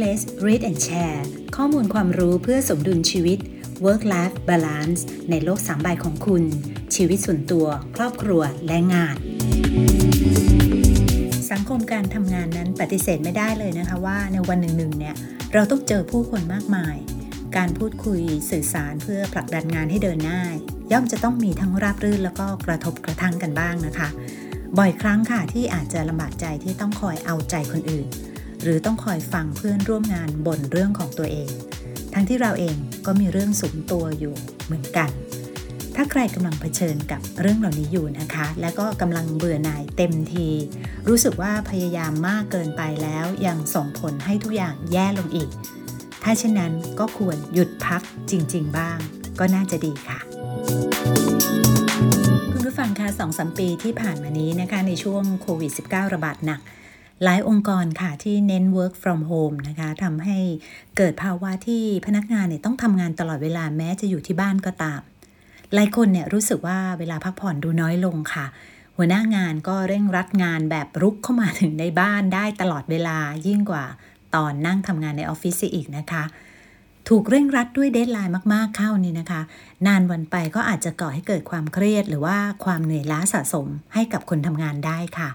Workplace Read and Share ข้อมูลความรู้เพื่อสมดุลชีวิต Work Life Balance ในโลกสามใบของคุณ ชีวิตส่วนตัว ครอบครัวและงาน สังคมการทำงานนั้นปฏิเสธไม่ได้เลยนะคะว่าในวันหนึ่งๆเนี่ยเราต้องเจอผู้คนมากมาย การพูดคุยสื่อสารเพื่อผลักดันงานให้เดินหน้าย่อมจะต้องมีทั้งราบรื่นแล้วก็กระทบกระทั่งกันบ้างนะคะ บ่อยครั้งค่ะที่อาจจะลำบากใจที่ต้องคอยเอาใจคนอื่น หรือต้องคอยฟังเพื่อนร่วมงานบ่นเรื่องของตัวเอง ทั้งที่เราเองก็มีเรื่องสูงตัวอยู่เหมือนกัน ถ้าใครกำลังเผชิญกับเรื่องเหล่านี้อยู่นะคะ และก็กำลังเบื่อหน่ายเต็มที รู้สึกว่าพยายามมากเกินไปแล้วยังส่งผลให้ทุกอย่างแย่ลงอีก ถ้าเช่นนั้นก็ควรหยุดพักจริง ๆ บ้าง ก็น่าจะดีค่ะคุณผู้ฟังคะสองสมปีที่ผ่านมานี้นะคะในช่วงโควิด -19 ระบาดหนัก หลายองค์กรค่ะที่เน้น work from home นะคะทำให้เกิดภาวะที่พนักงานเนี่ยต้องทำงานตลอดเวลาแม้จะอยู่ที่บ้านก็ตาม หลายคนเนี่ยรู้สึกว่าเวลาพักผ่อนดูน้อยลงค่ะ หัวหน้างานก็เร่งรัดงานแบบรุกเข้ามาถึงในบ้านได้ตลอดเวลายิ่งกว่าตอนนั่งทำงานในออฟฟิศอีกนะคะถูกเร่งรัดด้วย deadline มาก ๆ เข้านี่นะคะ นานวันไปก็อาจจะก่อให้เกิดความเครียด หรือว่าความเหนื่อยล้าสะสมให้กับคนทำงานได้ค่ะ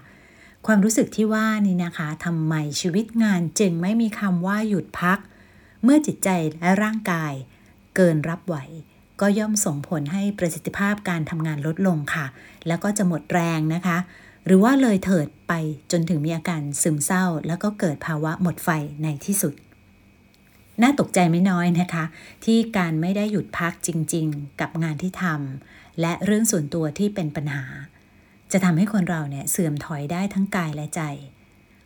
ความรู้สึกที่ว่านี่นะคะทำไมชีวิตงานจึงไม่มีคำว่าหยุดพัก เมื่อจิตใจและร่างกาย เกินรับไหว ก็ย่อมส่งผลให้ประสิทธิภาพการทำงานลดลงค่ะ แล้วก็จะหมดแรงนะคะ หรือว่าเลยเถิดไปจนถึงมีอาการซึมเศร้า แล้วก็เกิดภาวะหมดไฟในที่สุดน่าตกใจไม่น้อยนะคะ ที่การไม่ได้หยุดพักจริง ๆ กับงานที่ทำและเรื่องส่วนตัวที่เป็นปัญหา จะทำให้คนเราเนี่ยเสื่อมถอยได้ทั้งกายและใจ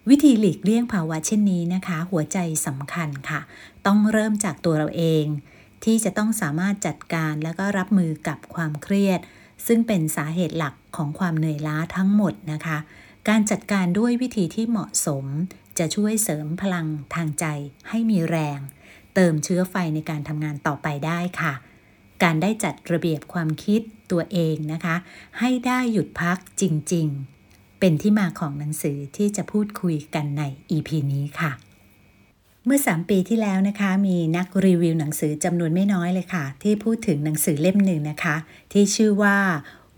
วิธีหลีกเลี่ยงภาวะเช่นนี้นะคะ หัวใจสำคัญค่ะ ต้องเริ่มจากตัวเราเอง ที่จะต้องสามารถจัดการแล้วก็รับมือกับความเครียด ซึ่งเป็นสาเหตุหลักของความเหนื่อยล้าทั้งหมดนะคะ การจัดการด้วยวิธีที่เหมาะสม จะช่วยเสริมพลังทางใจให้มีแรง เติมเชื้อไฟในการทำงานต่อไปได้ค่ะ การได้จัดระเบียบความคิดตัวเองนะคะ ให้ได้หยุดพักจริงๆ เป็นที่มาของหนังสือที่จะพูดคุยกันใน EP นี้ค่ะ เมื่อ 3 ปีที่แล้วนะคะ มีนักรีวิวหนังสือจำนวนไม่น้อยเลยค่ะ ที่พูดถึงหนังสือเล่มหนึ่งนะคะ ที่ชื่อว่า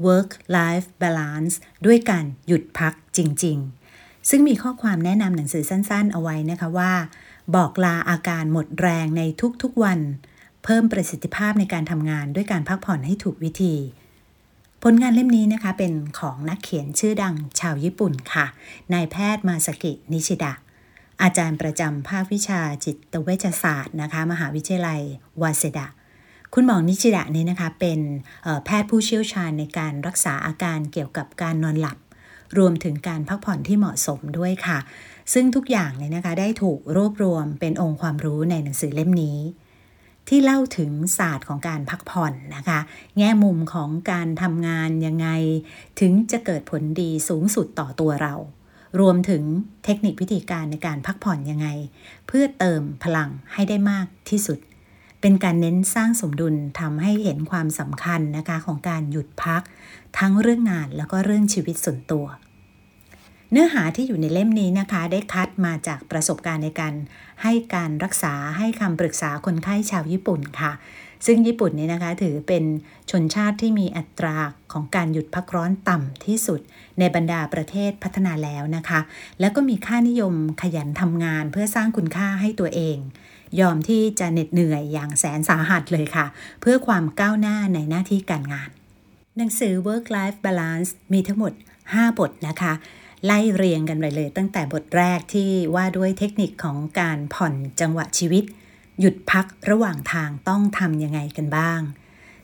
work life balance ด้วยการหยุดพักจริงๆ ซึ่งมีข้อความแนะนำหนังสือสั้นๆ เอาไว้นะคะว่า บอกลาอาการหมดแรงในทุกๆวัน เพิ่มประสิทธิภาพในการทำงานด้วยการพักผ่อนให้ถูกวิธี ผลงานเล่มนี้นะคะเป็นของนักเขียนชื่อดังชาวญี่ปุ่นค่ะ นายแพทย์มาสกิ นิชิดะ อาจารย์ประจำภาควิชาจิตเวชศาสตร์นะคะ มหาวิทยาลัยวาเซดะคุณหมอนิชิดะนี่นะคะเป็นแพทย์ผู้เชี่ยวชาญในการรักษาอาการเกี่ยวกับการนอนหลับ รวมถึงการพักผ่อนที่เหมาะสมด้วยค่ะ ซึ่งทุกอย่างเนี่ยนะคะได้ถูกรวบรวมเป็นองค์ความรู้ในหนังสือเล่มนี้ ที่เล่าถึงศาสตร์ของการพักผ่อนนะคะ แง่มุมของการทำงานยังไง ถึงจะเกิดผลดีสูงสุดต่อตัวเรา รวมถึงเทคนิควิธีการในการพักผ่อนยังไง เพื่อเติมพลังให้ได้มากที่สุด เป็นการเน้นสร้างสมดุลทำให้เห็นความสำคัญนะคะของการหยุดพัก ทั้งเรื่องงานแล้วก็เรื่องชีวิตส่วนตัว เนื้อหาที่อยู่ในเล่มนี้นะคะ ได้คัดมาจากประสบการณ์ในการให้การรักษาให้คำปรึกษาคนไข้ชาวญี่ปุ่นค่ะ ซึ่งญี่ปุ่นนี่นะคะถือเป็นชนชาติที่มีอัตราของการหยุดพักร้อนต่ำที่สุด ในบรรดาประเทศพัฒนาแล้วนะคะ แล้วก็มีค่านิยมขยันทำงานเพื่อสร้างคุณค่าให้ตัวเอง ยอมที่จะเหน็ดเหนื่อยอย่างแสนสาหัสเลยค่ะ เพื่อความก้าวหน้าในหน้าที่การงาน หนังสือ Work Life Balance มีทั้งหมด 5 บทนะคะ ไล่เรียงกันไปเลย ตั้งแต่บทแรกที่ว่าด้วยเทคนิคของการผ่อนจังหวะชีวิต หยุดพักระหว่างทางต้องทำยังไงกันบ้าง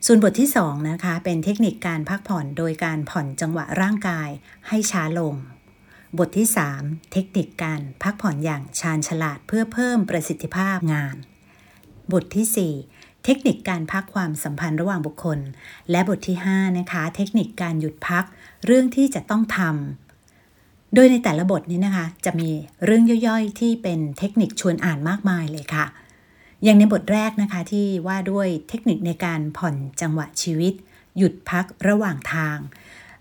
ส่วนบทที่2นะคะเป็นเทคนิคการพักผ่อนโดยการผ่อนจังหวะร่างกายให้ช้าลง บทที่ 3 เทคนิคการพักผ่อนอย่างชาญฉลาดเพื่อเพิ่มประสิทธิภาพงาน บทที่ 4เทคนิคการพักความสัมพันธ์ระหว่างบุคคล และบทที่ 5 นะคะ เทคนิคการหยุดพัก เรื่องที่จะต้องทำ โดยในแต่ละบทนี้นะคะ จะมีเรื่องย่อยๆ ที่เป็นเทคนิคชวนอ่านมากมายเลยค่ะ อย่างในบทแรกนะคะที่ว่าด้วยเทคนิคในการผ่อนจังหวะชีวิต หยุดพักระหว่างทาง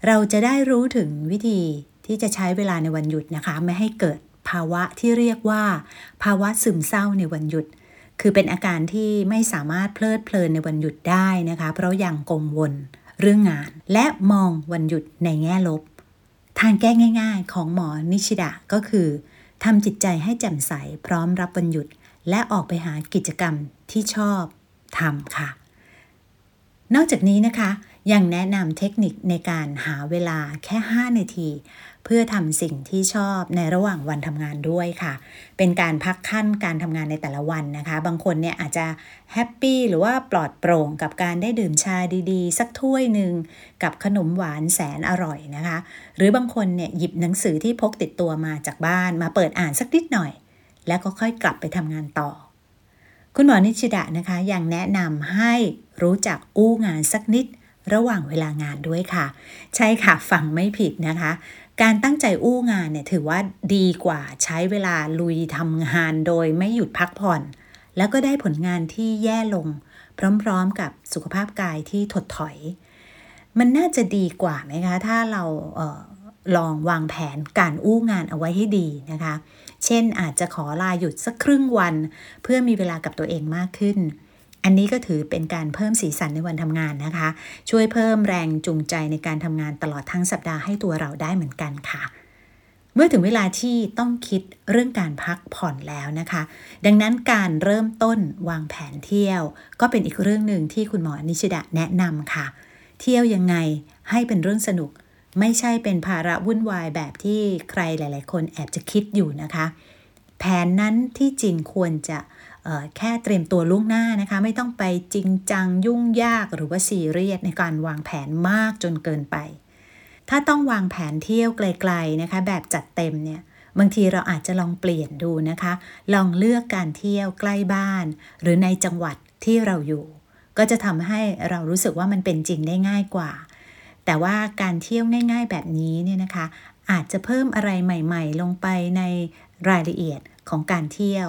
เราจะได้รู้ถึงวิธีที่จะใช้เวลาในวันหยุดนะคะ ไม่ให้เกิดภาวะที่เรียกว่า ภาวะซึมเศร้าในวันหยุด คือเป็นอาการที่ไม่สามารถเพลิดเพลินในวันหยุดได้นะคะ เพราะยังกังวลเรื่องงาน และมองวันหยุดในแง่ลบ ทางแก้ง่ายๆ ของหมอนิชิดะก็คือทำจิตใจให้แจ่มใสพร้อมรับวันหยุด และออกไปหากิจกรรมที่ชอบทำค่ะ นอกจากนี้นะคะ ยังแนะนำเทคนิคในการหาเวลาแค่ 5 นาที เพื่อทำสิ่งที่ชอบในระหว่างวันทำงานด้วยค่ะ เป็นการพักขั้นการทำงานในแต่ละวันนะคะ บางคนเนี่ยอาจจะแฮปปี้หรือว่าปลอดโปร่งกับการได้ดื่มชาดีๆ สักถ้วยหนึ่งกับขนมหวานแสนอร่อยนะคะ หรือบางคนเนี่ยหยิบหนังสือที่พกติดตัวมาจากบ้านมาเปิดอ่านสักนิดหน่อย แล้วก็ค่อยกลับไปทำงานต่อ คุณหมอนิชิดะนะคะยังแนะนำให้รู้จักอู้งานสักนิดระหว่างเวลางานด้วยค่ะ ใช่ค่ะ ฟังไม่ผิดนะคะ การตั้งใจอู้งานเนี่ยถือว่าดีกว่าใช้เวลาลุยทำงานโดยไม่หยุดพักผ่อน แล้วก็ได้ผลงานที่แย่ลง พร้อมๆกับสุขภาพกายที่ถดถอย มันน่าจะดีกว่าไหมคะ ถ้าเราเออลองวางแผนการอู้งานเอาไว้ให้ดีนะคะ เช่นอาจจะขอลาหยุดสักครึ่งวัน เพื่อมีเวลากับตัวเองมากขึ้น อันนี้ก็ถือเป็นการเพิ่มสีสันในวันทำงานนะคะ ช่วยเพิ่มแรงจูงใจในการทำงานตลอดทั้งสัปดาห์ให้ตัวเราได้เหมือนกันค่ะ เมื่อถึงเวลาที่ต้องคิดเรื่องการพักผ่อนแล้วนะคะ ดังนั้นการเริ่มต้นวางแผนเที่ยว ก็เป็นอีกเรื่องหนึ่งที่คุณหมอนิชดะแนะนำค่ะ เที่ยวยังไงให้เป็นเรื่องสนุก ไม่ใช่เป็นภาระวุ่นวายแบบที่ใครหลาย ๆ คนแอบจะคิดอยู่นะคะ แผนนั้นที่จริงควรจะ แค่เตรียมตัวล่วงหน้านะคะ ไม่ต้องไปจริงจังยุ่งยากหรือว่าซีเรียสในการวางแผนมากจนเกินไป ถ้าต้องวางแผนเที่ยวไกลๆนะคะ แบบจัดเต็มเนี่ยบางทีเราอาจจะลองเปลี่ยนดูนะคะ ลองเลือกการเที่ยวใกล้บ้าน หรือในจังหวัดที่เราอยู่ ก็จะทำให้เรารู้สึกว่ามันเป็นจริงได้ง่ายกว่า แต่ว่าการเที่ยวง่าย ๆ แบบนี้เนี่ยนะคะ อาจจะเพิ่มอะไรใหม่ ๆ ลงไปในรายละเอียดของการเที่ยว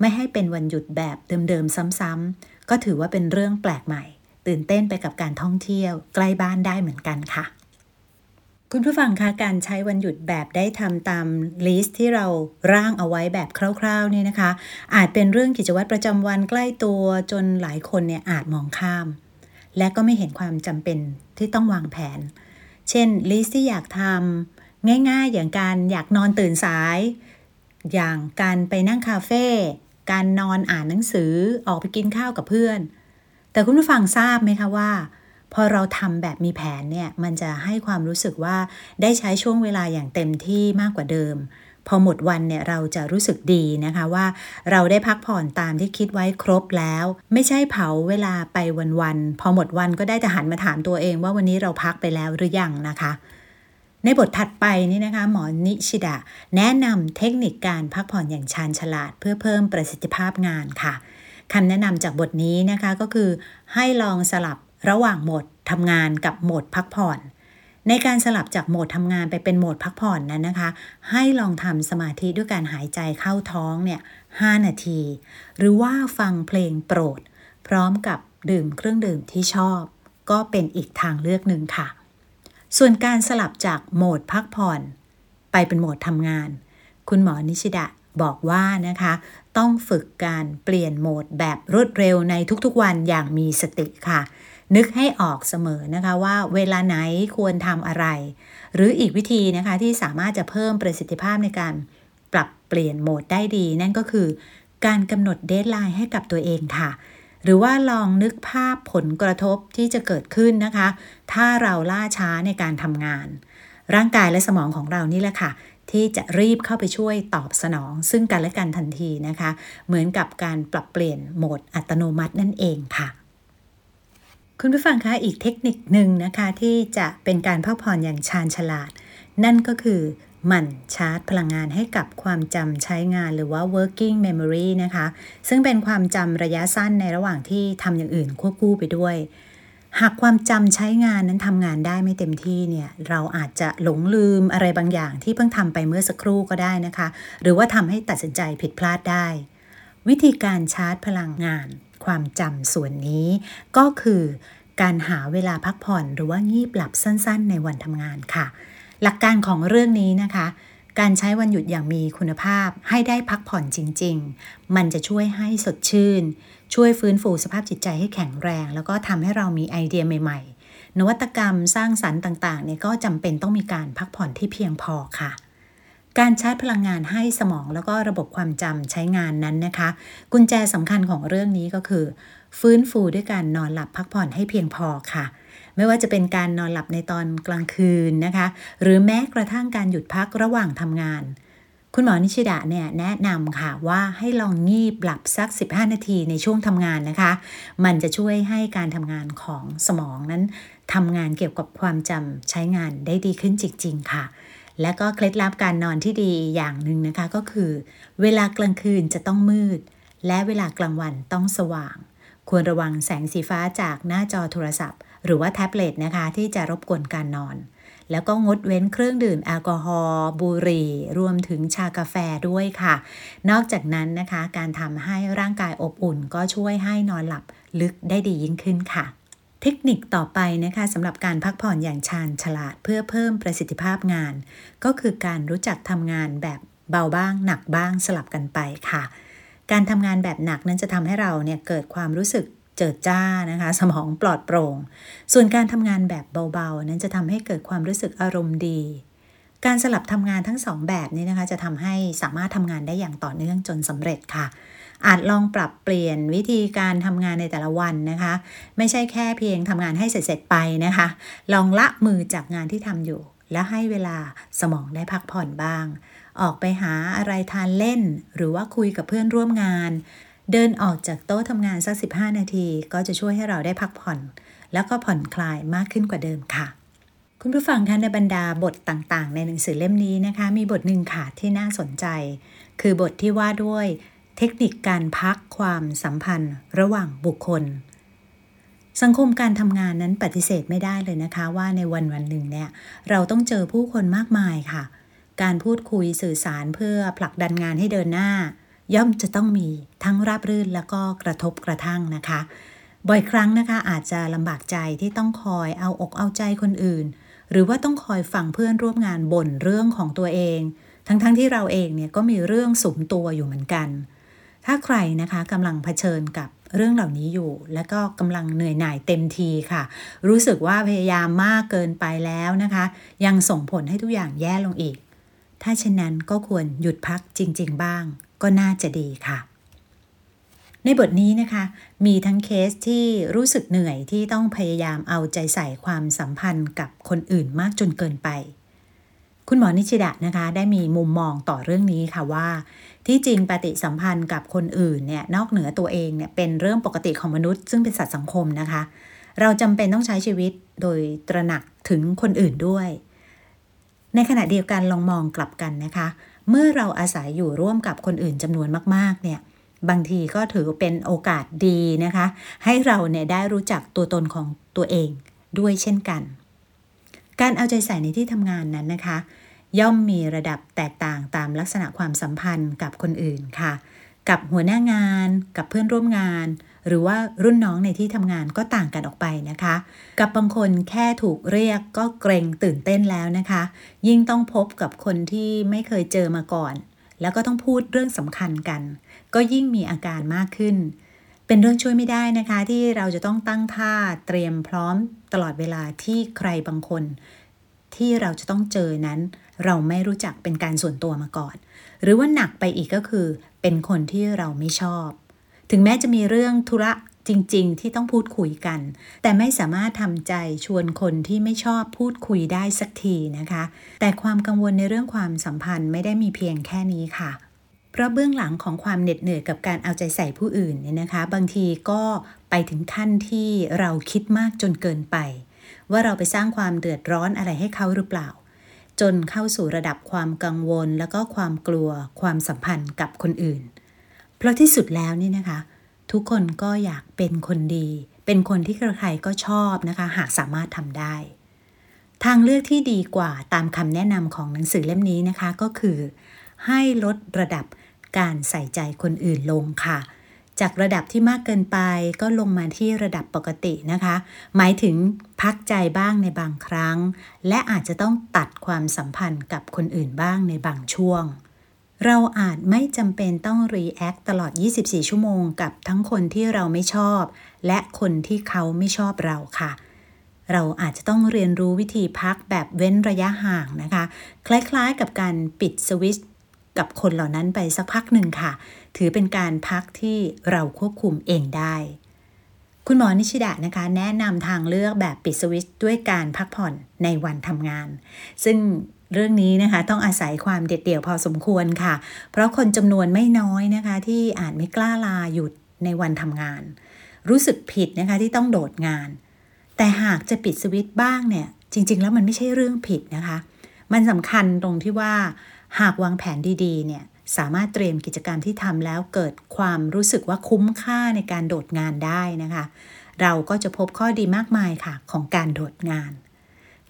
ไม่ให้เป็นวันหยุดแบบเดิมๆซ้ำๆก็ถือว่าเป็นเรื่องแปลกใหม่ ตื่นเต้นไปกับการท่องเที่ยว ใกล้บ้านได้เหมือนกันค่ะ คุณผู้ฟังคะการใช้วันหยุดแบบได้ทำตามlist ที่เราร่างเอาไว้แบบคร่าวๆนี่นะคะ อาจเป็นเรื่องกิจวัตรประจำวันใกล้ตัวจนหลายคนเนี่ยอาจมองข้าม และก็ไม่เห็นความจำเป็นที่ต้องวางแผน เช่น list ที่อยากทำง่ายๆ อย่างการอยากนอนตื่นสาย อย่างการไปนั่งคาเฟ่ การนอนอ่านหนังสือออกไปกินข้าวกับเพื่อน แต่คุณผู้ฟังทราบไหมคะว่า พอเราทำแบบมีแผนเนี่ยมันจะให้ความรู้สึกว่าได้ใช้ช่วงเวลาอย่างเต็มที่มากกว่าเดิม พอหมดวันเนี่ยเราจะรู้สึกดีนะคะว่า เราได้พักผ่อนตามที่คิดไว้ครบแล้ว ไม่ใช่เผาเวลาไปวันๆพอหมดวันก็ได้แต่หันมาถามตัวเองว่าวันนี้เราพักไปแล้วหรือยังนะคะ ในบทถัดไปนี่นะคะหมอนิชิดะแนะนำเทคนิคการพักผ่อนอย่างชาญฉลาด เพื่อเพิ่มประสิทธิภาพงานค่ะคำแนะนำจากบทนี้นะคะก็คือ ให้ลองสลับระหว่างโหมดทำงานกับโหมดพักผ่อน ในการสลับจากโหมดทำงานไปเป็นโหมดพักผ่อนนั้นนะคะ ให้ลองทำสมาธิด้วยการหายใจเข้าท้องเนี่ย5นาที หรือว่าฟังเพลงโปรด พร้อมกับดื่มเครื่องดื่มที่ชอบ ก็เป็นอีกทางเลือกหนึ่งค่ะ ส่วนการสลับจากโหมดพักผ่อน ไปเป็นโหมดทำงาน คุณหมอนิชิดะบอกว่านะคะ ต้องฝึกการเปลี่ยนโหมดแบบรวดเร็วในทุกๆวันอย่างมีสติค่ะ นึกให้ออกเสมอนะคะว่าเวลาไหนควรทำอะไร หรืออีกวิธีนะคะที่สามารถจะเพิ่มประสิทธิภาพในการปรับเปลี่ยนโหมดได้ดี นั่นก็คือการกำหนดเดทไลน์ให้กับตัวเองค่ะ หรือว่าลองนึกภาพผลกระทบที่จะเกิดขึ้นนะคะ ถ้าเราล่าช้าในการทำงาน ร่างกายและสมองของเรานี่แหละค่ะ ที่จะรีบเข้าไปช่วยตอบสนอง ซึ่งกันและกันทันทีนะคะ เหมือนกับการปรับเปลี่ยนโหมดอัตโนมัตินั่นเองค่ะคุณผู้ฟังคะอีกเทคนิคหนึ่งนะคะที่จะเป็นการพักผ่อนอย่างชาญฉลาด นั่นก็คือ มันชาร์จพลังงานให้กับความจำใช้งานหรือว่า working memory นะคะ ซึ่งเป็นความจำระยะสั้นในระหว่างที่ทำอย่างอื่นควบคู่ไปด้วย หากความจำใช้งานนั้นทำงานได้ไม่เต็มที่เนี่ยเราอาจจะหลงลืมอะไรบางอย่างที่เพิ่งทำไปเมื่อสักครู่ก็ได้นะคะ หรือว่าทำให้ตัดสินใจผิดพลาดได้ วิธีการชาร์จพลังงาน ความจำส่วนนี้ก็คือการหาเวลาพักผ่อนหรือว่างีบหลับสั้น ๆ ในวันทำงานค่ะ หลักการของเรื่องนี้นะคะ การใช้วันหยุดอย่างมีคุณภาพให้ได้พักผ่อนจริง ๆ มันจะช่วยให้สดชื่น ช่วยฟื้นฟูสภาพจิตใจให้แข็งแรง แล้วก็ทำให้เรามีไอเดียใหม่ ๆ นวัตกรรมสร้างสรรค์ต่างๆเนี่ยก็จำเป็นต้องมีการพักผ่อนที่เพียงพอค่ะการชาร์จพลังงานให้สมองแล้วก็ระบบความจำใช้งานนั้นนะคะ กุญแจสำคัญของเรื่องนี้ก็คือ ฟื้นฟูด้วยการนอนหลับพักผ่อนให้เพียงพอค่ะ ไม่ว่าจะเป็นการนอนหลับในตอนกลางคืนนะคะ หรือแม้กระทั่งการหยุดพักระหว่างทำงาน คุณหมอนิชิดะเนี่ยแนะนำค่ะว่าให้ลองงีบหลับสัก 15 นาทีในช่วงทำงานนะคะ มันจะช่วยให้การทำงานของสมองนั้นทำงานเกี่ยวกับความจำใช้งานได้ดีขึ้นจริง ๆ ค่ะและก็เคล็ดลับการนอนที่ดีอย่างหนึ่งนะคะก็คือ เวลากลางคืนจะต้องมืด และเวลากลางวันต้องสว่าง ควรระวังแสงสีฟ้าจากหน้าจอโทรศัพท์ หรือว่าแท็บเล็ตนะคะที่จะรบกวนการนอน แล้วก็งดเว้นเครื่องดื่มแอลกอฮอล์บุหรี่ รวมถึงชากาแฟด้วยค่ะ นอกจากนั้นนะคะ การทำให้ร่างกายอบอุ่น ก็ช่วยให้นอนหลับลึกได้ดียิ่งขึ้นค่ะ เทคนิคต่อไปนะคะสำหรับการพักผ่อนอย่างชาญฉลาดเพื่อเพิ่มประสิทธิภาพงาน ก็คือการรู้จักทำงานแบบเบาบ้าง หนักบ้างสลับกันไปค่ะการทำงานแบบหนักนั้นจะทำให้เราเนี่ยเกิดความรู้สึก เจิดจ้านะคะ สมองปลอดโปร่ง ส่วนการทำงานแบบเบาๆ นั้นจะทำให้เกิดความรู้สึกอารมณ์ดี การสลับทำงานทั้งสองแบบนี้นะคะ จะทำให้สามารถทำงานได้อย่างต่อเนื่องจนสำเร็จค่ะอาจลองปรับเปลี่ยนวิธีการทำงานในแต่ละวันนะคะ ไม่ใช่แค่เพียงทำงานให้เสร็จ ๆ ไปนะคะ ลองละมือจากงานที่ทำอยู่ และให้เวลาสมองได้พักผ่อนบ้าง ออกไปหาอะไรทานเล่น หรือว่าคุยกับเพื่อนร่วมงาน เดินออกจากโต๊ะทำงานสัก 15 นาที ก็จะช่วยให้เราได้พักผ่อน แล้วก็ผ่อนคลายมากขึ้นกว่าเดิมค่ะ คุณผู้ฟังคะในบรรดาบทต่างๆ ในหนังสือเล่มนี้นะคะ มีบทหนึ่งค่ะที่น่าสนใจ คือบทที่ว่าด้วยเทคนิคการพักความสัมพันธ์ระหว่างบุคคล สังคมการทำงานนั้นปฏิเสธไม่ได้เลยนะคะ ว่าในวันวันหนึ่งเนี่ยเราต้องเจอผู้คนมากมายค่ะ การพูดคุยสื่อสารเพื่อผลักดันงานให้เดินหน้า ย่อมจะต้องมีทั้งราบรื่นแล้วก็กระทบกระทั่งนะคะ บ่อยครั้งนะคะอาจจะลำบากใจที่ต้องคอยเอาอกเอาใจคนอื่น หรือว่าต้องคอยฟังเพื่อนร่วมงานบ่นเรื่องของตัวเอง ทั้งๆทที่เราเองเนี่ยก็มีเรื่องสุมตัวอยู่เหมือนกัน ถ้าใครนะคะกำลังเผชิญกับเรื่องเหล่านี้อยู่ และก็กำลังเหนื่อยหน่ายเต็มทีค่ะ รู้สึกว่าพยายามมากเกินไปแล้วนะคะ ยังส่งผลให้ทุกอย่างแย่ลงอีก ถ้าเช่นนั้นก็ควรหยุดพักจริง ๆ บ้าง ก็น่าจะดีค่ะ ในบทนี้นะคะ มีทั้งเคสที่รู้สึกเหนื่อยที่ต้องพยายามเอาใจใส่ความสัมพันธ์กับคนอื่นมากจนเกินไป คุณหมอนิชิดะนะคะ ได้มีมุมมองต่อเรื่องนี้ค่ะว่า ที่จริงปฏิสัมพันธ์กับคนอื่นเนี่ยนอกเหนือตัวเองเนี่ยเป็นเรื่องปกติของมนุษย์ ซึ่งเป็นสัตว์สังคมนะคะ เราจำเป็นต้องใช้ชีวิตโดยตระหนักถึงคนอื่นด้วย ในขณะเดียวกันลองมองกลับกันนะคะ เมื่อเราอาศัยอยู่ร่วมกับคนอื่นจำนวนมาก ๆ เนี่ย บางทีก็ถือเป็นโอกาสดีนะคะ ให้เราเนี่ยได้รู้จักตัวตนของตัวเองด้วยเช่นกัน การเอาใจใส่ในที่ทำงานนั้นนะคะ ย่อมมีระดับแตกต่างตามลักษณะความสัมพันธ์กับคนอื่นค่ะ กับหัวหน้างาน กับเพื่อนร่วมงาน หรือว่ารุ่นน้องในที่ทำงานก็ต่างกันออกไปนะคะ กับบางคนแค่ถูกเรียกก็เกรงตื่นเต้นแล้วนะคะ ยิ่งต้องพบกับคนที่ไม่เคยเจอมาก่อน แล้วก็ต้องพูดเรื่องสำคัญกัน ก็ยิ่งมีอาการมากขึ้น เป็นเรื่องช่วยไม่ได้นะคะ ที่เราจะต้องตั้งท่าเตรียมพร้อมตลอดเวลาที่ใครบางคน ที่เราจะต้องเจอนั้น เราไม่รู้จักเป็นการส่วนตัวมาก่อน หรือว่าหนักไปอีกก็คือ เป็นคนที่เราไม่ชอบ ถึงแม้จะมีเรื่องธุระจริง ๆ ที่ต้องพูดคุยกัน แต่ไม่สามารถทำใจชวนคนที่ไม่ชอบพูดคุยได้สักทีนะคะ แต่ความกังวลในเรื่องความสัมพันธ์ไม่ได้มีเพียงแค่นี้ค่ะ เพราะเบื้องหลังของความเหน็ดเหนื่อยกับการเอาใจใส่ผู้อื่นเนี่ยนะคะ บางทีก็ไปถึงขั้นที่เราคิดมากจนเกินไป ว่าเราไปสร้างความเดือดร้อนอะไรให้เขาหรือเปล่า จนเข้าสู่ระดับความกังวล แล้วก็ความกลัว ความสัมพันธ์กับคนอื่น เพราะที่สุดแล้วนี่นะคะ ทุกคนก็อยากเป็นคนดี เป็นคนที่ใครๆก็ชอบนะคะ หากสามารถทำได้ ทางเลือกที่ดีกว่าตามคำแนะนำของหนังสือเล่มนี้นะคะก็คือ ให้ลดระดับการใส่ใจคนอื่นลงค่ะ จากระดับที่มากเกินไปก็ลงมาที่ระดับปกตินะคะ หมายถึงพักใจบ้างในบางครั้ง และอาจจะต้องตัดความสัมพันธ์กับคนอื่นบ้างในบางช่วง เราอาจไม่จำเป็นต้องรีแอคตลอด 24 ชั่วโมงกับทั้งคนที่เราไม่ชอบ และคนที่เขาไม่ชอบเราค่ะ เราอาจจะต้องเรียนรู้วิธีพักแบบเว้นระยะห่างนะคะ คล้ายๆกับการปิดสวิตช์กับคนเหล่านั้นไปสักพักหนึ่งค่ะ ถือเป็นการพักที่เราควบคุมเองได้ คุณหมอนิชิดะนะคะ แนะนำทางเลือกแบบปิดสวิตช์ด้วยการพักผ่อนในวันทำงาน ซึ่ง เรื่องนี้นะคะต้องอาศัยความเด็ดเดี่ยวพอสมควรค่ะ เพราะคนจำนวนไม่น้อยนะคะ ที่อาจไม่กล้าลาหยุดในวันทำงาน รู้สึกผิดนะคะที่ต้องโดดงาน แต่หากจะปิดสวิตช์บ้างเนี่ย จริง ๆ แล้วมันไม่ใช่เรื่องผิดนะคะ มันสำคัญตรงที่ว่า หากวางแผนดีๆ เนี่ยสามารถเตรียมกิจกรรมที่ทำแล้วเกิดความรู้สึกว่าคุ้มค่าในการโดดงานได้นะคะ เราก็จะพบข้อดีมากมายค่ะของการโดดงาน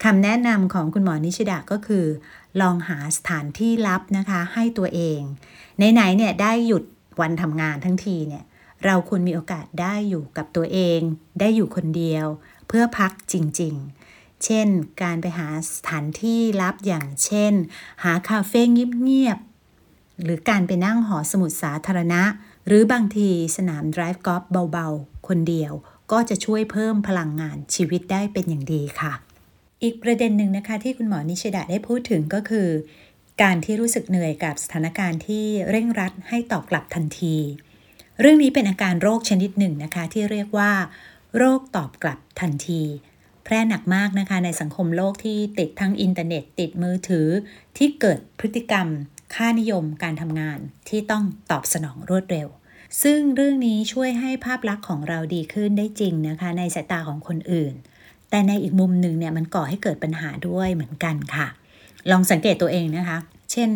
คำแนะนำของคุณหมอนิชิดะก็คือ ลองหาสถานที่ลับนะคะให้ตัวเองไหนๆเนี่ยได้หยุดวันทำงานทั้งทีเนี่ยเราควรมีโอกาสได้อยู่กับตัวเอง ได้อยู่คนเดียว เพื่อพักจริงๆ เช่น การไปหาสถานที่ลับอย่างเช่น หาคาเฟ่เงียบๆหรือการไปนั่งหอสมุดสาธารณะ หรือบางทีสนามดริฟท์กอล์ฟเบาๆ คนเดียวก็จะช่วยเพิ่มพลังงานชีวิตได้เป็นอย่างดีค่ะ อีกประเด็นหนึ่งนะคะที่คุณหมอนิชดะได้พูดถึงก็คือ การที่รู้สึกเหนื่อยกับสถานการณ์ที่เร่งรัดให้ตอบกลับทันที เรื่องนี้เป็นอาการโรคชนิดหนึ่งนะคะที่เรียกว่า โรคตอบกลับทันที แพร่หนักมากนะคะในสังคมโลกที่ติดทั้งอินเทอร์เน็ต ติดมือถือ ที่เกิดพฤติกรรม ค่านิยมการทำงานที่ต้องตอบสนองรวดเร็วซึ่งเรื่องนี้ช่วยให้ภาพลักษณ์ของเราดีขึ้นได้จริงนะคะ ในสายตาของคนอื่น แต่ในอีกมุมหนึ่งเนี่ยมันก่อให้เกิดปัญหาด้วยเหมือนกันค่ะ ลองสังเกตตัวเองนะคะ เช่น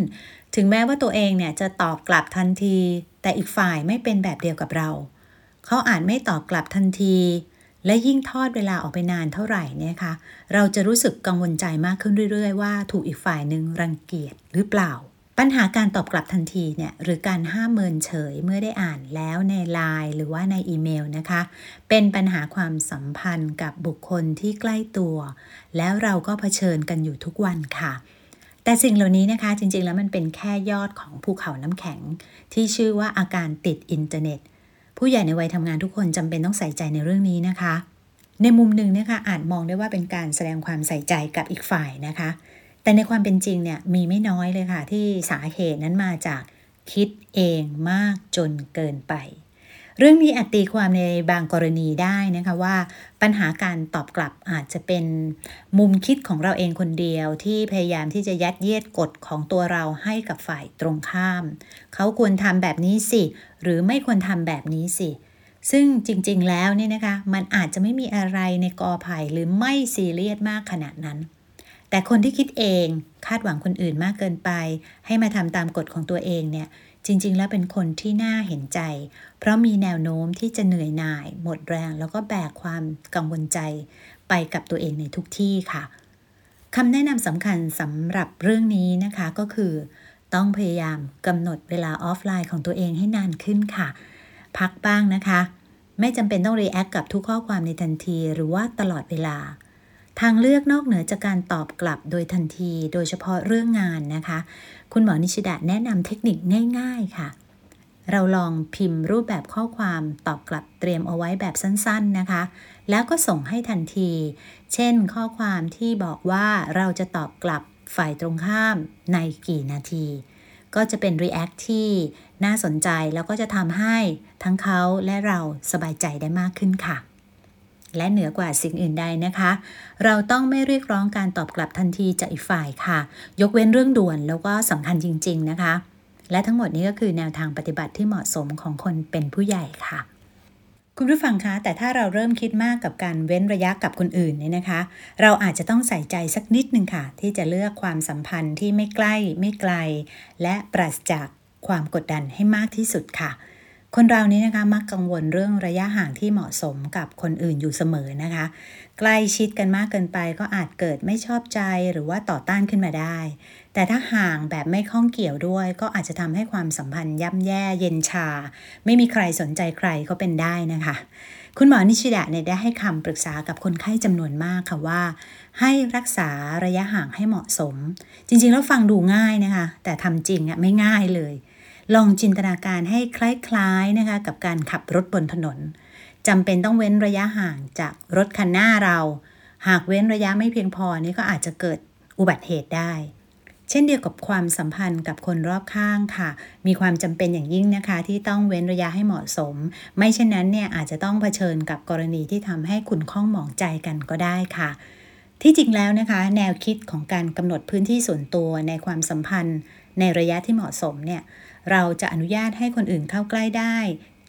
ถึงแม้ว่าตัวเองเนี่ยจะตอบกลับทันที แต่อีกฝ่ายไม่เป็นแบบเดียวกับเรา เขาอาจไม่ตอบกลับทันที และยิ่งทอดเวลาออกไปนานเท่าไหร่เนี่ยคะเราจะรู้สึกกังวลใจมากขึ้นเรื่อย ๆ ว่าถูกอีกฝ่ายหนึ่งรังเกียจหรือเปล่า ปัญหาการตอบกลับทันทีเนี่ยหรือการห้ามเมินเฉยเมื่อได้อ่านแล้วในไลน์หรือว่าในอีเมลนะคะ เป็นปัญหาความสัมพันธ์กับบุคคลที่ใกล้ตัว แล้วเราก็เผชิญกันอยู่ทุกวันค่ะ แต่สิ่งเหล่านี้นะคะจริงๆแล้วมันเป็นแค่ยอดของภูเขาน้ำแข็ง ที่ชื่อว่าอาการติดอินเทอร์เน็ต ผู้ใหญ่ในวัยทำงานทุกคนจำเป็นต้องใส่ใจในเรื่องนี้นะคะ ในมุมหนึ่งนะคะอาจมองได้ว่าเป็นการแสดงความใส่ใจกับอีกฝ่ายนะคะ แต่ในความเป็นจริงเนี่ยมีไม่น้อยเลยค่ะ ที่สาเหตุนั้นมาจากคิดเองมากจนเกินไป เรื่องนี้อาจตีความในบางกรณีได้นะคะว่าปัญหาการตอบกลับอาจจะเป็นมุมคิดของเราเองคนเดียวที่พยายามที่จะยัดเยียดกฎของตัวเราให้กับฝ่ายตรงข้าม เขาควรทำแบบนี้สิ หรือไม่ควรทำแบบนี้สิซึ่งจริงๆ แล้วเนี่ยนะคะ มันอาจจะไม่มีอะไรในกอไผ่หรือไม่ซีเรียสมากขนาดนั้น แต่คนที่คิดเองคาดหวังคนอื่นมากเกินไป ให้มาทำตามกฎของตัวเองเนี่ย จริง ๆ แล้วเป็นคนที่น่าเห็นใจ เพราะมีแนวโน้มที่จะเหนื่อยหน่าย หมดแรง แล้วก็แบกความกังวลใจไปกับตัวเองในทุกที่ค่ะคำแนะนำสำคัญสำหรับเรื่องนี้นะคะก็คือ ต้องพยายามกำหนดเวลาออฟไลน์ของตัวเองให้นานขึ้นค่ะ พักบ้างนะคะ ไม่จำเป็นต้อง react กับทุกข้อความในทันที หรือว่าตลอดเวลา ทางเลือกนอกเหนือจากการตอบกลับโดยทันที โดยเฉพาะเรื่องงานนะคะ คุณหมอนิชิดะแนะนำเทคนิคง่าย ๆค่ะ เราลองพิมพ์รูปแบบข้อความตอบกลับเตรียมเอาไว้แบบสั้นๆนะคะ แล้วก็ส่งให้ทันที เช่น ข้อความที่บอกว่าเราจะตอบกลับฝ่ายตรงข้ามในกี่นาที ก็จะเป็น React ที่น่าสนใจแล้วก็จะทำให้ทั้งเขาและเราสบายใจได้มากขึ้นค่ะ และเหนือกว่าสิ่งอื่นใดนะคะ เราต้องไม่เรียกร้องการตอบกลับทันทีจากอีกฝ่ายค่ะ ยกเว้นเรื่องด่วนแล้วก็สำคัญจริง ๆนะคะ และทั้งหมดนี้ก็คือแนวทางปฏิบัติที่เหมาะสมของคนเป็นผู้ใหญ่ค่ะ คุณผู้ฟังคะแต่ถ้าเราเริ่มคิดมากกับการเว้นระยะกับคนอื่นเนี่ยนะคะ เราอาจจะต้องใส่ใจสักนิดนึงค่ะ ที่จะเลือกความสัมพันธ์ที่ไม่ใกล้ไม่ไกล และปราศจากความกดดันให้มากที่สุดค่ะ คนเรานี้นะคะมักกังวลเรื่องระยะห่างที่เหมาะสมกับคนอื่นอยู่เสมอนะคะ ใกล้ชิดกันมากเกินไปก็อาจเกิดไม่ชอบใจหรือว่าต่อต้านขึ้นมาได้ แต่ถ้าห่างแบบไม่ข้องเกี่ยวด้วย ก็อาจจะทำให้ความสัมพันธ์ย่ำแย่เย็นชา ไม่มีใครสนใจใครก็เป็นได้นะคะ คุณหมอนิชิดะเนี่ยได้ให้คำปรึกษากับคนไข้จำนวนมากค่ะว่า ให้รักษาระยะห่างให้เหมาะสม จริงๆแล้วฟังดูง่ายนะคะ แต่ทำจริงอะไม่ง่ายเลย ลองจินตนาการให้คล้ายๆนะคะกับการขับรถบนถนนจำเป็นต้องเว้นระยะห่างจากรถคันหน้าเรา หากเว้นระยะไม่เพียงพอนี่ก็อาจจะเกิดอุบัติเหตุได้ เช่นเดียวกับความสัมพันธ์กับคนรอบข้างค่ะ มีความจำเป็นอย่างยิ่งนะคะ ที่ต้องเว้นระยะให้เหมาะสม ไม่เช่นนั้นเนี่ยอาจจะต้องเผชิญกับกรณีที่ทำให้คุณข้องหมองใจกันก็ได้ค่ะ ที่จริงแล้วนะคะ แนวคิดของการกำหนดพื้นที่ส่วนตัวในความสัมพันธ์ ในระยะที่เหมาะสมเนี่ย เราจะอนุญาตให้คนอื่นเข้าใกล้ได้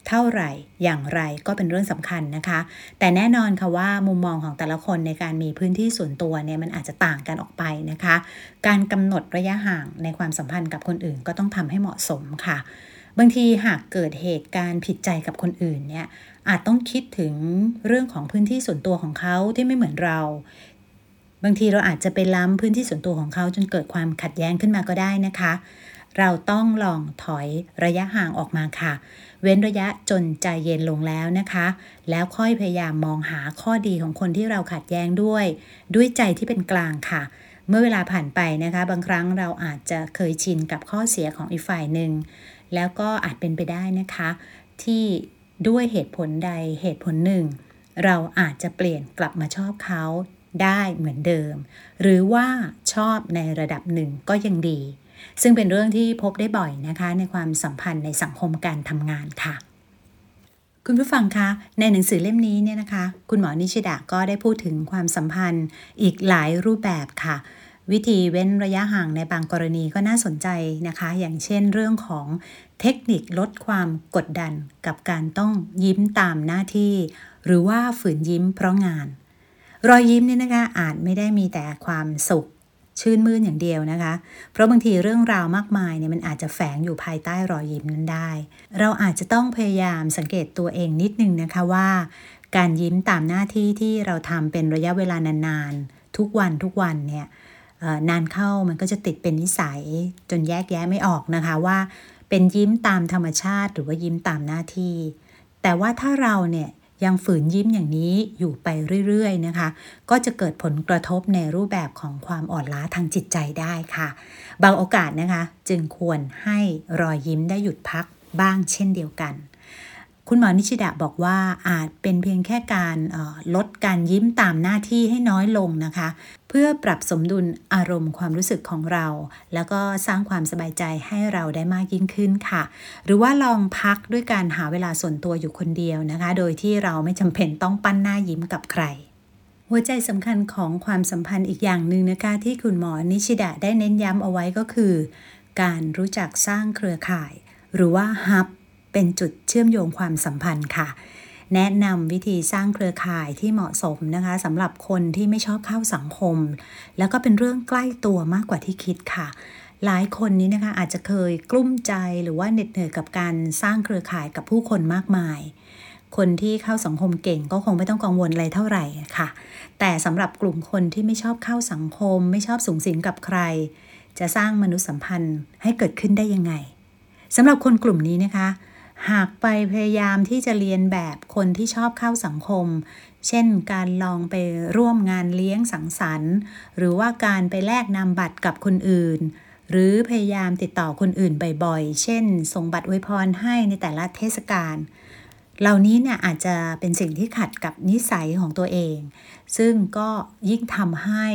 เท่าไหร่อย่างไรก็เป็นเรื่องสำคัญนะคะ แต่แน่นอนค่ะว่ามุมมองของแต่ละคนในการมีพื้นที่ส่วนตัวเนี่ยมันอาจจะต่างกันออกไปนะคะ การกำหนดระยะห่างในความสัมพันธ์กับคนอื่นก็ต้องทำให้เหมาะสมค่ะบางทีหากเกิดเหตุการณ์ผิดใจกับคนอื่นเนี่ยอาจต้องคิดถึงเรื่องของพื้นที่ส่วนตัวของเขาที่ไม่เหมือนเรา บางทีเราอาจจะไปล้ำพื้นที่ส่วนตัวของเขาจนเกิดความขัดแย้งขึ้นมาก็ได้นะคะ เราต้องลองถอยระยะห่างออกมาค่ะ เว้นระยะจนใจเย็นลงแล้วนะคะ แล้วค่อยพยายามมองหาข้อดีของคนที่เราขัดแย้งด้วย ด้วยใจที่เป็นกลางค่ะ เมื่อเวลาผ่านไปนะคะ บางครั้งเราอาจจะเคยชินกับข้อเสียของอีกฝ่ายหนึ่งแล้วก็อาจเป็นไปได้นะคะ ที่ด้วยเหตุผลใดเหตุผลหนึ่ง เราอาจจะเปลี่ยนกลับมาชอบเขาได้เหมือนเดิม หรือว่าชอบในระดับหนึ่งก็ยังดี ซึ่งเป็นเรื่องที่พบได้บ่อยนะคะ ในความสัมพันธ์ในสังคมการทำงานค่ะ คุณผู้ฟังคะในหนังสือเล่มนี้เนี่ยนะคะ คุณหมอนิชิดะก็ได้พูดถึงความสัมพันธ์อีกหลายรูปแบบค่ะวิธีเว้นระยะห่างในบางกรณีก็น่าสนใจนะคะ อย่างเช่นเรื่องของเทคนิคลดความกดดันกับการต้องยิ้มตามหน้าที่ หรือว่าฝืนยิ้มเพราะงาน รอยยิ้มนี่นะคะอาจไม่ได้มีแต่ความสุข ชื่นมื่นอย่างเดียวนะคะ เพราะบางทีเรื่องราวมากมายเนี่ยมันอาจจะแฝงอยู่ภายใต้รอยยิ้มนั้นได้ เราอาจจะต้องพยายามสังเกตตัวเองนิดนึงนะคะว่า การยิ้มตามหน้าที่ที่เราทำเป็นระยะเวลานานๆ ทุกวันทุกวันเนี่ยนานเข้ามันก็จะติดเป็นนิสัยจนแยกแยะไม่ออกนะคะว่า เป็นยิ้มตามธรรมชาติ หรือว่ายิ้มตามหน้าที่ แต่ว่าถ้าเราเนี่ย ยังฝืนยิ้มอย่างนี้อยู่ไปเรื่อยๆนะคะ ก็จะเกิดผลกระทบในรูปแบบของความอ่อนล้าทางจิตใจได้ค่ะ บางโอกาสนะคะ จึงควรให้รอยยิ้มได้หยุดพักบ้างเช่นเดียวกัน คุณหมอนิชิดะบอกว่าอาจเป็นเพียงแค่การลดการยิ้มตามหน้าที่ให้น้อยลงนะคะ เพื่อปรับสมดุลอารมณ์ความรู้สึกของเรา แล้วก็สร้างความสบายใจให้เราได้มากยิ่งขึ้นค่ะ หรือว่าลองพักด้วยการหาเวลาส่วนตัวอยู่คนเดียวนะคะ โดยที่เราไม่จำเป็นต้องปั้นหน้ายิ้มกับใครหัวใจสำคัญของความสัมพันธ์อีกอย่างหนึ่งนะคะ ที่คุณหมอนิชิดะได้เน้นย้ำเอาไว้ก็คือ การรู้จักสร้างเครือข่าย หรือว่าฮับ เป็นจุดเชื่อมโยงความสัมพันธ์ค่ะ แนะนำวิธีสร้างเครือข่ายที่เหมาะสมนะคะสำหรับคนที่ไม่ชอบเข้าสังคม แล้วก็เป็นเรื่องใกล้ตัวมากกว่าที่คิดค่ะหลายคนนี้นะคะอาจจะเคยกลุ้มใจหรือว่าเหน็ดเหนื่อยกับการสร้างเครือข่ายกับผู้คนมากมาย คนที่เข้าสังคมเก่งก็คงไม่ต้องกังวลอะไรเท่าไหร่ค่ะ แต่สำหรับกลุ่มคนที่ไม่ชอบเข้าสังคม ไม่ชอบสูงสิงกับใคร จะสร้างมนุษยสัมพันธ์ให้เกิดขึ้นได้ยังไงสำหรับคนกลุ่มนี้นะคะ หากไปพยายามที่จะเรียนแบบคนที่ชอบเข้าสังคม เช่นการลองไปร่วมงานเลี้ยงสังสรรค์ หรือว่าการไปแลกนามบัตรกับคนอื่น หรือพยายามติดต่อคนอื่นบ่อยๆ เช่น ส่งบัตรอวยพรให้ในแต่ละเทศกาล เหล่านี้เนี่ยอาจจะเป็นสิ่งที่ขัดกับนิสัยของตัวเอง ซึ่งก็ยิ่งทำให้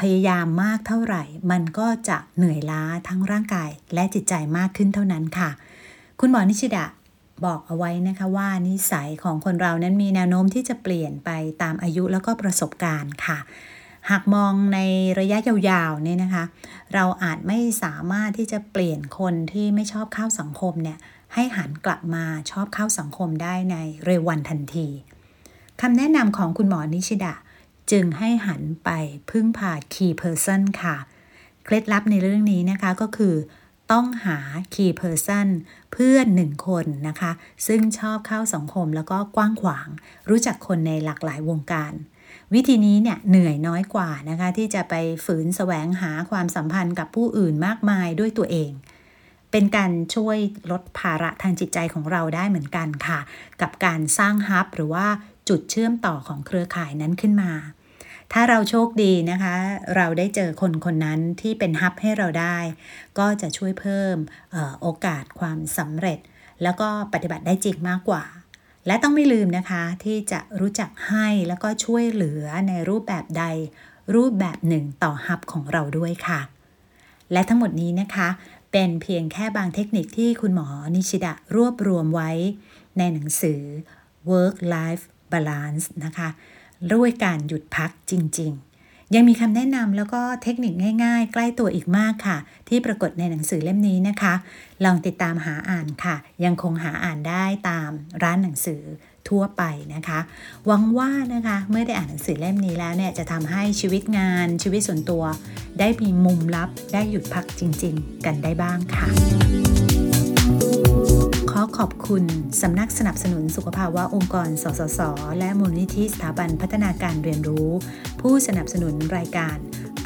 พยายามมากเท่าไหร่ มันก็จะเหนื่อยล้าทั้งร่างกายและจิตใจมากขึ้นเท่านั้นค่ะ คุณหมอนิชิดะบอกเอาไว้นะคะว่านิสัยของคนเรานั้นมีแนวโน้มที่จะเปลี่ยนไปตามอายุแล้วก็ประสบการณ์ค่ะ หากมองในระยะยาวๆเนี่ยนะคะ เราอาจไม่สามารถที่จะเปลี่ยนคนที่ไม่ชอบเข้าสังคมเนี่ยให้หันกลับมาชอบเข้าสังคมได้ในเร็ววันทันทีคำแนะนำของคุณหมอนิชิดะจึงให้หันไปพึ่งพา key person ค่ะ เคล็ดลับในเรื่องนี้นะคะก็คือ ต้องหา key person เพื่อนหนึ่งคนนะคะ ซึ่งชอบเข้าสังคมแล้วก็กว้างขวาง รู้จักคนในหลากหลายวงการ วิธีนี้เนี่ยเหนื่อยน้อยกว่านะคะ ที่จะไปฝืนแสวงหาความสัมพันธ์กับผู้อื่นมากมายด้วยตัวเอง เป็นการช่วยลดภาระทางจิตใจของเราได้เหมือนกันค่ะ กับการสร้างฮับหรือว่าจุดเชื่อมต่อของเครือข่ายนั้นขึ้นมา ถ้าเราโชคดีนะคะ เราได้เจอคนคนนั้นที่เป็นฮับให้เราได้ ก็จะช่วยเพิ่มออโอกาสความสำเร็จ แล้วก็ปฏิบัติได้จริงมากกว่า และต้องไม่ลืมนะคะที่จะรู้จักให้แล้วก็ช่วยเหลือในรูปแบบใด รูปแบบหนึ่งต่อฮับของเราด้วยค่ะ และทั้งหมดนี้นะคะ เป็นเพียงแค่บางเทคนิคที่คุณหมอนิชิดะรวบรวมไว้ ในหนังสือ Work Life Balance นะคะ ด้วยการหยุดพักจริง ๆ ยังมีคำแนะนำแล้วก็เทคนิคง่าย ๆ ใกล้ตัวอีกมากค่ะ ที่ปรากฏในหนังสือเล่มนี้นะคะ ลองติดตามหาอ่านค่ะ ยังคงหาอ่านได้ตามร้านหนังสือทั่วไปนะคะ หวังว่านะคะเมื่อได้อ่านหนังสือเล่มนี้แล้วเนี่ยจะทำให้ชีวิตงานชีวิตส่วนตัว ได้มีมุมลับได้หยุดพักจริง ๆ กันได้บ้างค่ะ ขอบคุณสำนักสนับสนุนสุขภาวะองค์กร สสส และมูลนิธิสถาบันพัฒนาการเรียนรู้ ผู้สนับสนุนรายการ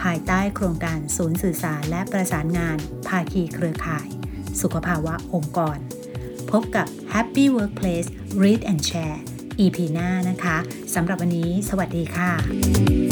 ภายใต้โครงการศูนย์สื่อสารและประสานงาน ภาคีเครือข่าย สุขภาวะองค์กร พบกับ Happy Workplace Read and Share EP หน้านะคะสำหรับวันนี้ สวัสดีค่ะ